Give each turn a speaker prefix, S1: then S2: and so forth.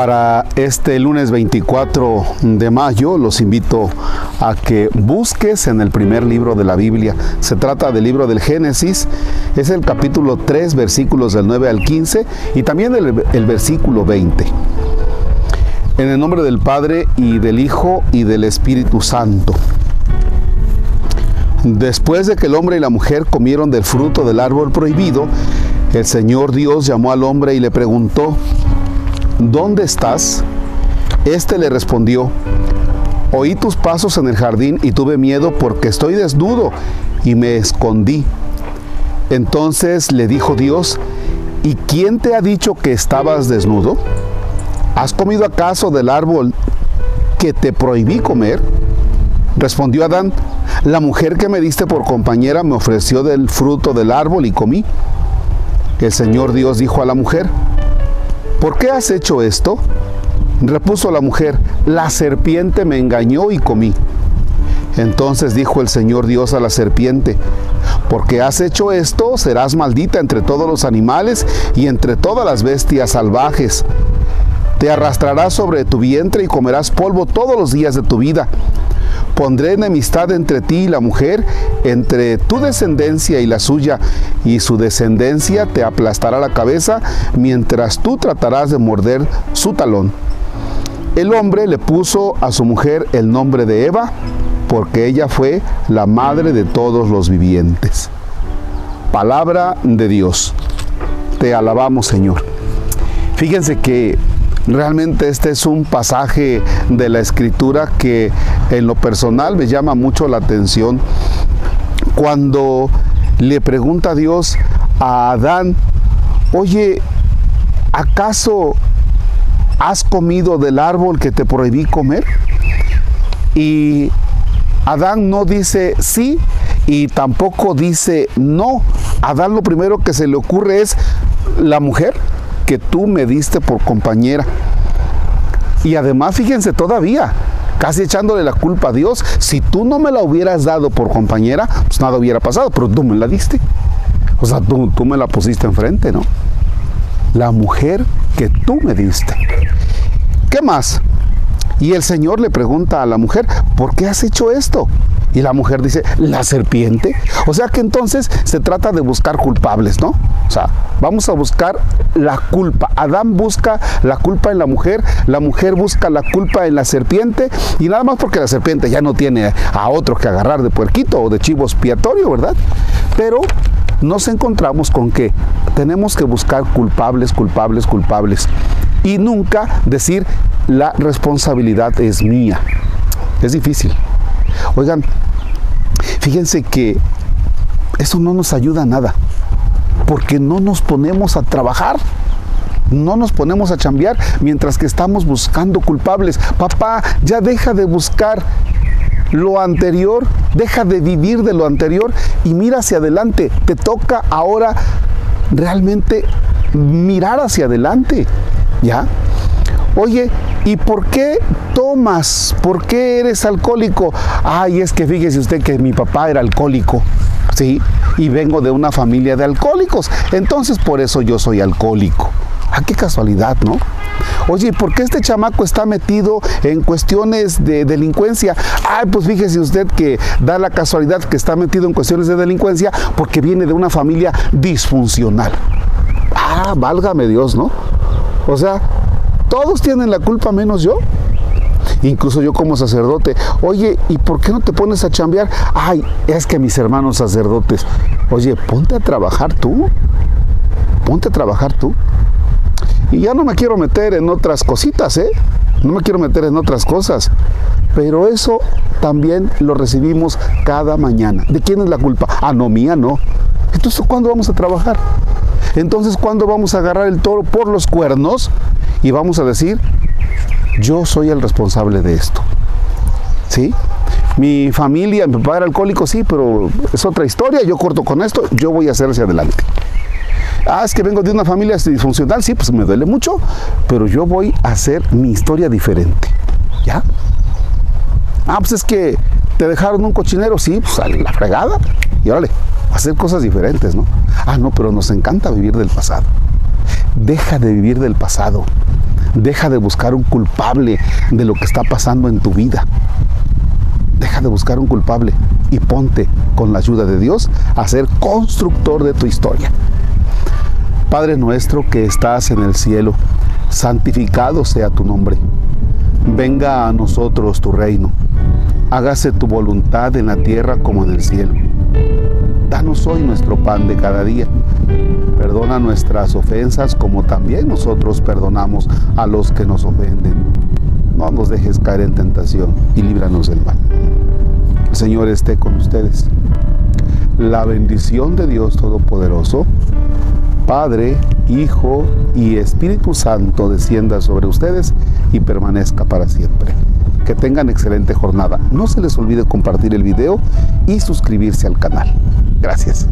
S1: Para este lunes 24 de mayo los invito a que busques en el primer libro de la Biblia. Se trata del libro del Génesis, es el capítulo 3, versículos del 9 al 15 y también el, el versículo 20. En el nombre del Padre y del Hijo y del Espíritu Santo. Después de que el hombre y la mujer comieron del fruto del árbol prohibido, el Señor Dios llamó al hombre y le preguntó, ¿dónde estás? Este le respondió, oí tus pasos en el jardín y tuve miedo porque estoy desnudo y me escondí. Entonces le dijo Dios, ¿y quién te ha dicho que estabas desnudo? ¿Has comido acaso del árbol que te prohibí comer? Respondió Adán, la mujer que me diste por compañera me ofreció del fruto del árbol y comí. El Señor Dios dijo a la mujer, ¿por qué has hecho esto? Repuso la mujer, la serpiente me engañó y comí. Entonces dijo el Señor Dios a la serpiente, porque has hecho esto, serás maldita entre todos los animales y entre todas las bestias salvajes. Te arrastrarás sobre tu vientre y comerás polvo todos los días de tu vida. Pondré enemistad entre ti y la mujer, entre tu descendencia y la suya, y su descendencia te aplastará la cabeza, mientras tú tratarás de morder su talón. El hombre le puso a su mujer el nombre de Eva, porque ella fue la madre de todos los vivientes. Palabra de Dios. Te alabamos, Señor. Fíjense que Realmente este es un pasaje de la escritura que en lo personal me llama mucho la atención cuando le pregunta a Dios a Adán, oye, ¿acaso has comido del árbol que te prohibí comer? Y Adán no dice sí y tampoco dice no. Adán lo primero que se le ocurre es la mujer que tú me diste por compañera. Y además, fíjense todavía, casi echándole la culpa a Dios, si tú no me la hubieras dado por compañera, pues nada hubiera pasado, pero tú me la diste. O sea, tú, tú me la pusiste enfrente, ¿no? La mujer que tú me diste. ¿Qué más? Y el Señor le pregunta a la mujer, ¿por qué has hecho esto? Y la mujer dice, la serpiente. O sea que entonces se trata de buscar culpables, ¿no? O sea, vamos a buscar la culpa. Adán busca la culpa en la mujer, la mujer busca la culpa en la serpiente y nada más porque la serpiente ya no tiene a otro que agarrar de puerquito o de chivo expiatorio, ¿verdad? Pero nos encontramos con que tenemos que buscar culpables, culpables, culpables y nunca decir la responsabilidad es mía. Es difícil. Oigan, fíjense que eso no nos ayuda a nada, porque no nos ponemos a trabajar. No nos ponemos a chambear mientras que estamos buscando culpables. Papá, ya deja de buscar lo anterior, deja de vivir de lo anterior y mira hacia adelante. Te toca ahora realmente mirar hacia adelante. ¿Ya? Oye, ¿y por qué tomas? ¿Por qué eres alcohólico? Ay, es que fíjese usted que mi papá era alcohólico. ¿Sí? Y vengo de una familia de alcohólicos. Entonces por eso yo soy alcohólico. Ah, qué casualidad, ¿no? Oye, ¿por qué este chamaco está metido en cuestiones de delincuencia? Ay, pues fíjese usted que da la casualidad que está metido en cuestiones de delincuencia porque viene de una familia disfuncional. Ah, válgame Dios, ¿no? O sea, todos tienen la culpa menos yo. Incluso yo como sacerdote, oye, ¿y por qué no te pones a chambear? Ay, es que mis hermanos sacerdotes, oye, ponte a trabajar tú. Ponte a trabajar tú. Y ya no me quiero meter en otras cositas, ¿eh? No me quiero meter en otras cosas. Pero eso también lo recibimos cada mañana. ¿De quién es la culpa? Ah, no, mía no. Entonces, ¿cuándo vamos a trabajar? Entonces, ¿cuándo vamos a agarrar el toro por los cuernos y vamos a decir, yo soy el responsable de esto. ¿Sí? Mi familia, mi papá era alcohólico, sí, pero es otra historia, yo corto con esto, yo voy a hacer hacia adelante. Ah, es que vengo de una familia disfuncional, sí, pues me duele mucho, pero yo voy a hacer mi historia diferente. ¿Ya? Ah, pues es que te dejaron un cochinero, sí, pues a la fregada. Y órale, hacer cosas diferentes, ¿no? Ah, no, pero nos encanta vivir del pasado. Deja de vivir del pasado. Deja de buscar un culpable de lo que está pasando en tu vida. Deja de buscar un culpable y ponte con la ayuda de Dios a ser constructor de tu historia. Padre nuestro que estás en el cielo, santificado sea tu nombre. Venga a nosotros tu reino. Hágase tu voluntad en la tierra como en el cielo. Danos hoy nuestro pan de cada día. Perdona nuestras ofensas como también nosotros perdonamos a los que nos ofenden. No nos dejes caer en tentación y líbranos del mal. El Señor esté con ustedes. La bendición de Dios Todopoderoso, Padre, Hijo y Espíritu Santo descienda sobre ustedes y permanezca para siempre. Que tengan excelente jornada. No se les olvide compartir el video y suscribirse al canal. Gracias.